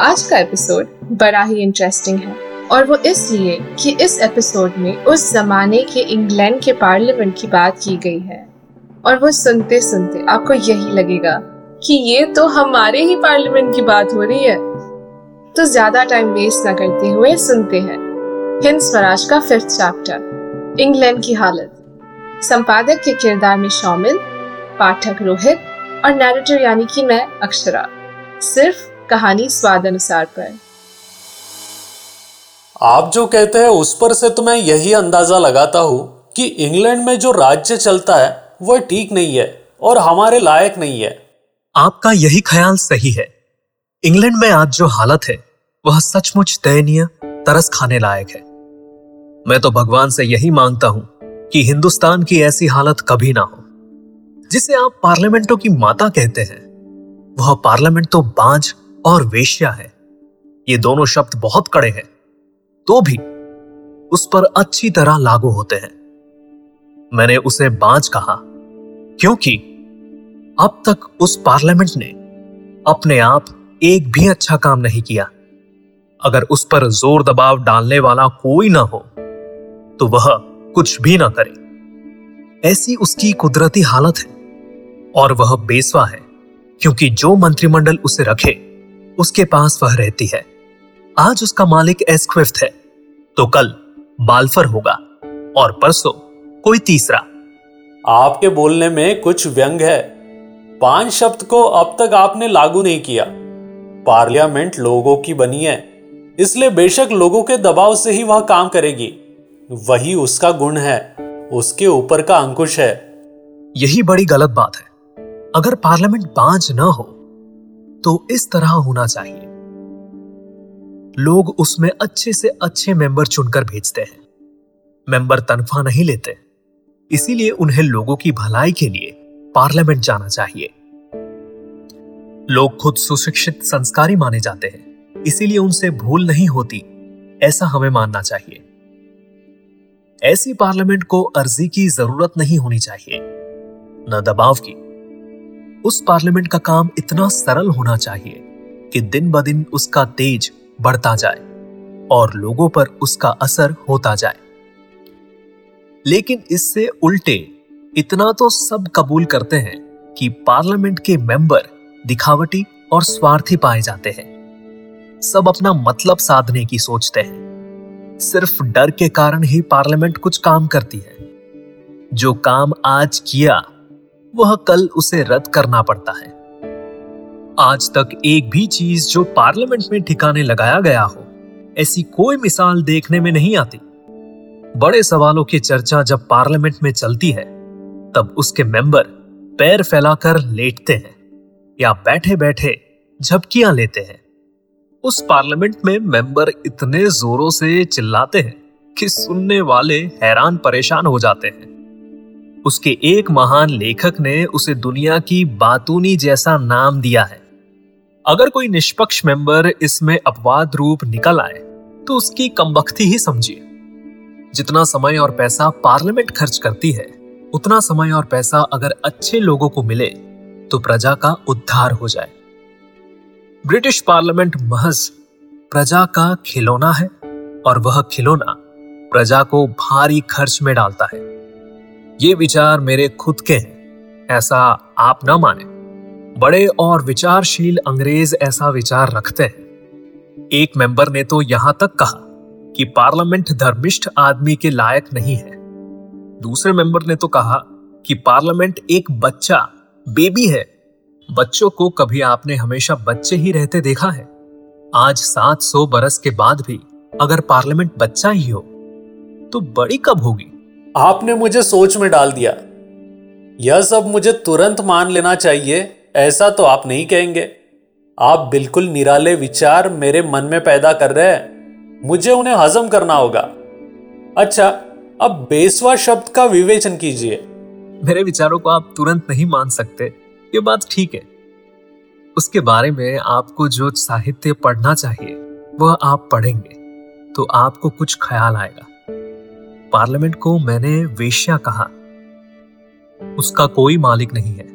आज का एपिसोड बड़ा ही इंटरेस्टिंग है। और वो इसलिए कि इस एपिसोड में उस जमाने के इंग्लैंड के पार्लियामेंट की बात की गई है। और वो सुनते सुनते आपको यही लगेगा कि ये तो हमारे ही पार्लियामेंट की बात हो रही है। तो ज़्यादा टाइम वेस्ट ना करते हुए सुनते हैं। हिंद स्वराज का फिफ्थ चैप्टर इंग्लैंड की हालत। संपादक के किरदार में शामिल, पाठक रोहित और नैरेटर यानी कि मैं, अक्षरा। सिर्फ़ कहानी स्वाद अनुसार पर। आप जो कहते हैं उस पर से तो मैं यही अंदाज़ा लगाता हूँ कि इंग्लैंड में जो राज्य चलता है वह ठीक नहीं है और हमारे लायक नहीं है। आपका यही ख्याल सही है। इंग्लैंड में आज जो हालत है वह सचमुच दयनीय तरस खाने लायक है। मैं तो भगवान से यही माँगता हूँ कि हिंदुस्तान की ऐसी हालत कभी ना हो। जिसे आप पार्लियामेंटों की माता कहते हैं वह पार्लियामेंट तो बांझ और वेश्या है। ये दोनों शब्द बहुत कड़े हैं तो भी उस पर अच्छी तरह लागू होते हैं। मैंने उसे बांझ कहा, क्योंकि अब तक उस पार्लियामेंट ने अपने आप एक भी अच्छा काम नहीं किया। अगर उस पर ज़ोर दबाव डालने वाला कोई ना हो तो वह कुछ भी ना करे। ऐसी उसकी कुदरती हालत है, और वह बेसवा है, क्योंकि जो मंत्रिमंडल उसे रखे उसके पास वह रहती है। आज उसका मालिक एस्क्विफ्ट है तो कल बाल्फर होगा और परसों कोई तीसरा। आपके बोलने में कुछ व्यंग है। पाँच शब्द को अब तक आपने लागू नहीं किया। पार्लियामेंट लोगों की बनी है इसलिए बेशक लोगों के दबाव से ही वह काम करेगी। वही उसका गुण है उसके ऊपर का अंकुश है। यही बड़ी गलत बात है। अगर पार्लियामेंट बांझ ना हो तो इस तरह होना चाहिए। लोग उसमें अच्छे से अच्छे मेंबर चुनकर भेजते हैं। मेंबर तनख्वाह नहीं लेते। इसीलिए उन्हें लोगों की भलाई के लिए पार्लियामेंट जाना चाहिए। लोग खुद सुशिक्षित संस्कारी माने जाते हैं। इसीलिए उनसे भूल नहीं होती। ऐसा हमें मानना चाहिए। ऐसी पार्लियामेंट को अर्जी की ज़रूरत नहीं होनी चाहिए। न दबाव की। उस पार्लियामेंट का काम इतना सरल होना चाहिए कि दिन ब दिन उसका तेज बढ़ता जाए और लोगों पर उसका असर होता जाए। लेकिन इससे उल्टे इतना तो सब कबूल करते हैं कि पार्लियामेंट के मेंबर दिखावटी और स्वार्थी पाए जाते हैं। सब अपना मतलब साधने की सोचते हैं। सिर्फ़ डर के कारण ही पार्लियामेंट कुछ काम करती है। जो काम आज किया वह कल उसे रद्द करना पड़ता है। आज तक एक भी चीज़ जो पार्लियामेंट में ठिकाने लगाया गया हो, ऐसी कोई मिसाल देखने में नहीं आती। बड़े सवालों की चर्चा जब पार्लियामेंट में चलती है, तब उसके मेंबर पैर फैलाकर लेटते हैं या बैठे बैठे झपकियाँ लेते हैं। उस पार्लियामेंट में मेंबर इतने जोरों से चिल्लाते हैं कि सुनने वाले हैरान परेशान हो जाते हैं। उसके एक महान लेखक ने उसे दुनिया की बातूनी जैसा नाम दिया है। अगर कोई निष्पक्ष मेंबर इसमें अपवाद रूप निकल आए तो उसकी कमबख्ती ही समझिए। जितना समय और पैसा पार्लियामेंट खर्च करती है, उतना समय और पैसा अगर अच्छे लोगों को मिले तो प्रजा का उद्धार हो जाए। ब्रिटिश पार्लियामेंट महज प्रजा का खिलौना है और वह खिलौना प्रजा को भारी खर्च में डालता है। ये विचार मेरे खुद के हैं, ऐसा आप न माने। बड़े और विचारशील अंग्रेज़ ऐसा विचार रखते हैं। एक मेंबर ने तो यहाँ तक कहा कि पार्लियामेंट धर्मिष्ठ आदमी के लायक नहीं है। दूसरे मेंबर ने तो कहा कि पार्लियामेंट एक बच्चा, बेबी है। बच्चों को कभी आपने हमेशा बच्चे ही रहते देखा है। आज 700 बरस के बाद भी अगर पार्लियामेंट बच्चा ही हो तो बड़ी कब होगी? आपने मुझे सोच में डाल दिया। यह सब मुझे तुरंत मान लेना चाहिए, ऐसा तो आप नहीं कहेंगे। आप बिल्कुल निराले विचार मेरे मन में पैदा कर रहे हैं। मुझे उन्हें हजम करना होगा। अच्छा अब बेसवा शब्द का विवेचन कीजिए। मेरे विचारों को आप तुरंत नहीं मान सकते। ये बात ठीक है। उसके बारे में आपको जो साहित्य पढ़ना चाहिए, वह आप पढ़ेंगे तो आपको कुछ ख्याल आएगा। पार्लियामेंट को मैंने वेश्या कहा। उसका कोई मालिक नहीं है।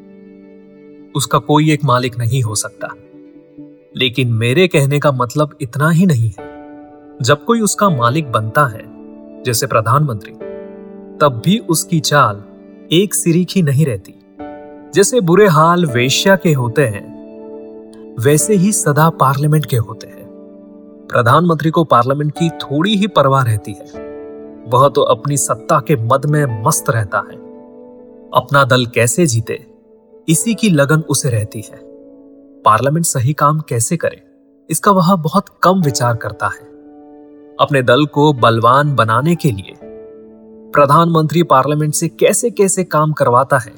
उसका कोई एक मालिक नहीं हो सकता। लेकिन मेरे कहने का मतलब इतना ही नहीं है। जब कोई उसका मालिक बनता है, जैसे प्रधानमंत्री, तब भी उसकी चाल एक सिरीखी नहीं रहती। जैसे बुरे हाल वेश्या के होते हैं, वैसे ही सदा पार्लियामेंट के होते हैं। प्रधानमंत्री को पार्लियामेंट की थोड़ी ही परवाह रहती है। वह तो अपनी सत्ता के मद में मस्त रहता है। अपना दल कैसे जीते, इसी की लगन उसे रहती है। पार्लियामेंट सही काम कैसे करे, इसका वह बहुत कम विचार करता है। अपने दल को बलवान बनाने के लिए प्रधानमंत्री पार्लियामेंट से कैसे कैसे काम करवाता है,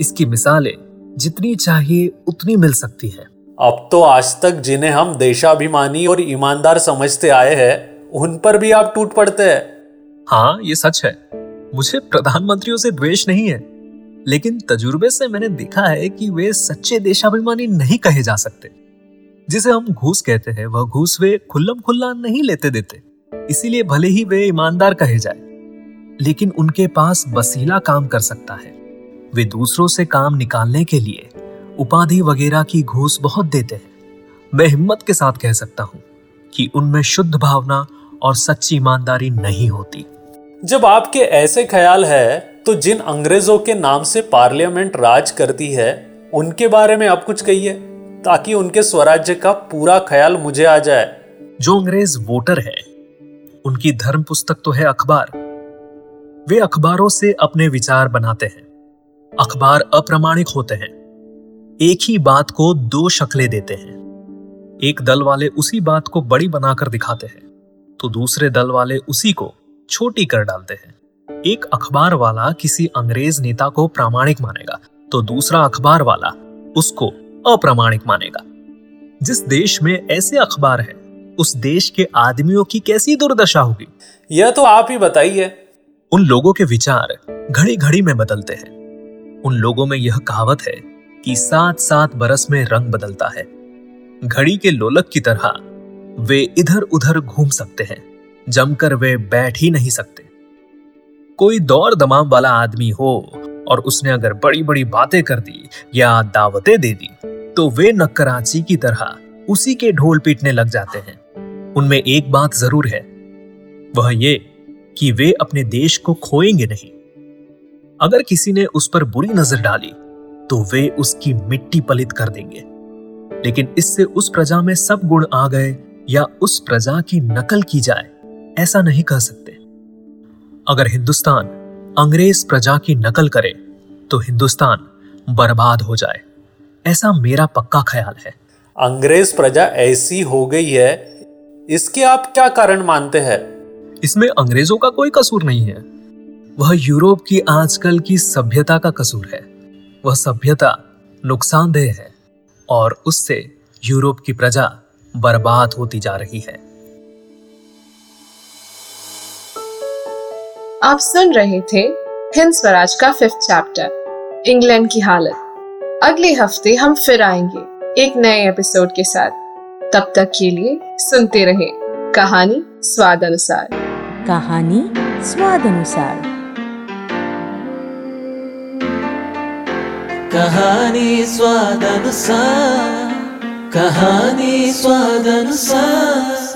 इसकी मिसालें जितनी चाहिए उतनी मिल सकती है। अब तो आज तक जिन्हें हम देशाभिमानी और ईमानदार समझते आए हैं, उन पर भी आप टूट पड़ते हैं। हाँ ये सच है। मुझे प्रधानमंत्रियों से द्वेष नहीं है, लेकिन तजुर्बे से मैंने देखा है कि वे सच्चे देशाभिमानी नहीं कहे जा सकते। जिसे हम घूस कहते हैं, वह घूस वे खुल्लम खुल्ला नहीं लेते देते, इसीलिए भले ही वे ईमानदार कहे जाए, लेकिन उनके पास बसीला काम कर सकता है। वे दूसरों से काम निकालने के लिए उपाधि वगैरह की घूस बहुत देते हैं। मैं हिम्मत के साथ कह सकता हूँ कि उनमें शुद्ध भावना और सच्ची ईमानदारी नहीं होती। जब आपके ऐसे ख्याल है तो जिन अंग्रेज़ों के नाम से पार्लियामेंट राज करती है उनके बारे में आप कुछ कहिए ताकि उनके स्वराज्य का पूरा ख्याल मुझे आ जाए। जो अंग्रेज़ वोटर है उनकी धर्म पुस्तक तो है अखबार। वे अखबारों से अपने विचार बनाते हैं। अखबार अप्रमाणिक होते हैं। एक ही बात को दो शक्लें देते हैं। एक दल वाले उसी बात को बड़ी बनाकर दिखाते हैं। तो दूसरे दल वाले उसी को छोटी कर डालते हैं। एक अखबार वाला किसी अंग्रेज़ नेता को प्रामाणिक मानेगा तो दूसरा अखबार वाला उसको अप्रामाणिक मानेगा। जिस देश में ऐसे अखबार है उस देश के आदमियों की कैसी दुर्दशा होगी? यह तो आप ही बताइए। उन लोगों के विचार घड़ी घड़ी में बदलते हैं। उन लोगों में यह कहावत है कि सात सात बरस में रंग बदलता है। घड़ी के लोलक की तरह वे इधर उधर घूम सकते हैं, जमकर वे बैठ ही नहीं सकते। कोई दौड़ दमाम वाला आदमी हो और उसने अगर बड़ी बड़ी बातें कर दी या दावतें दे दी तो वे नक्कराची की तरह उसी के ढोल पीटने लग जाते हैं। उनमें एक बात ज़रूर है, वह ये कि वे अपने देश को खोएँगे नहीं। अगर किसी ने उस पर बुरी नज़र डाली तो वे उसकी मिट्टी पलित कर देंगे। लेकिन इससे उस प्रजा में सब गुण आ गए या उस प्रजा की नकल की जाए ऐसा नहीं कह सकते। अगर हिंदुस्तान अंग्रेज़ प्रजा की नकल करे तो हिंदुस्तान बर्बाद हो जाए। ऐसा मेरा पक्का ख्याल है। अंग्रेज़ प्रजा ऐसी हो गई है इसके आप क्या कारण मानते हैं? इसमें अंग्रेज़ों का कोई कसूर नहीं है। वह यूरोप की आजकल की सभ्यता का कसूर है। वह सभ्यता नुकसानदेह है और उससे यूरोप की प्रजा बर्बाद होती जा रही है। आप सुन रहे थे हिंद स्वराज का फिफ्थ चैप्टर इंग्लैंड की हालत। अगले हफ़्ते हम फिर आएँगे एक नए एपिसोड के साथ। तब तक के लिए सुनते रहे कहानी स्वाद अनुसार कहानी स्वाद अनुसार कहानी स्वाद अनुसार कहानी स्वाद अनुसार।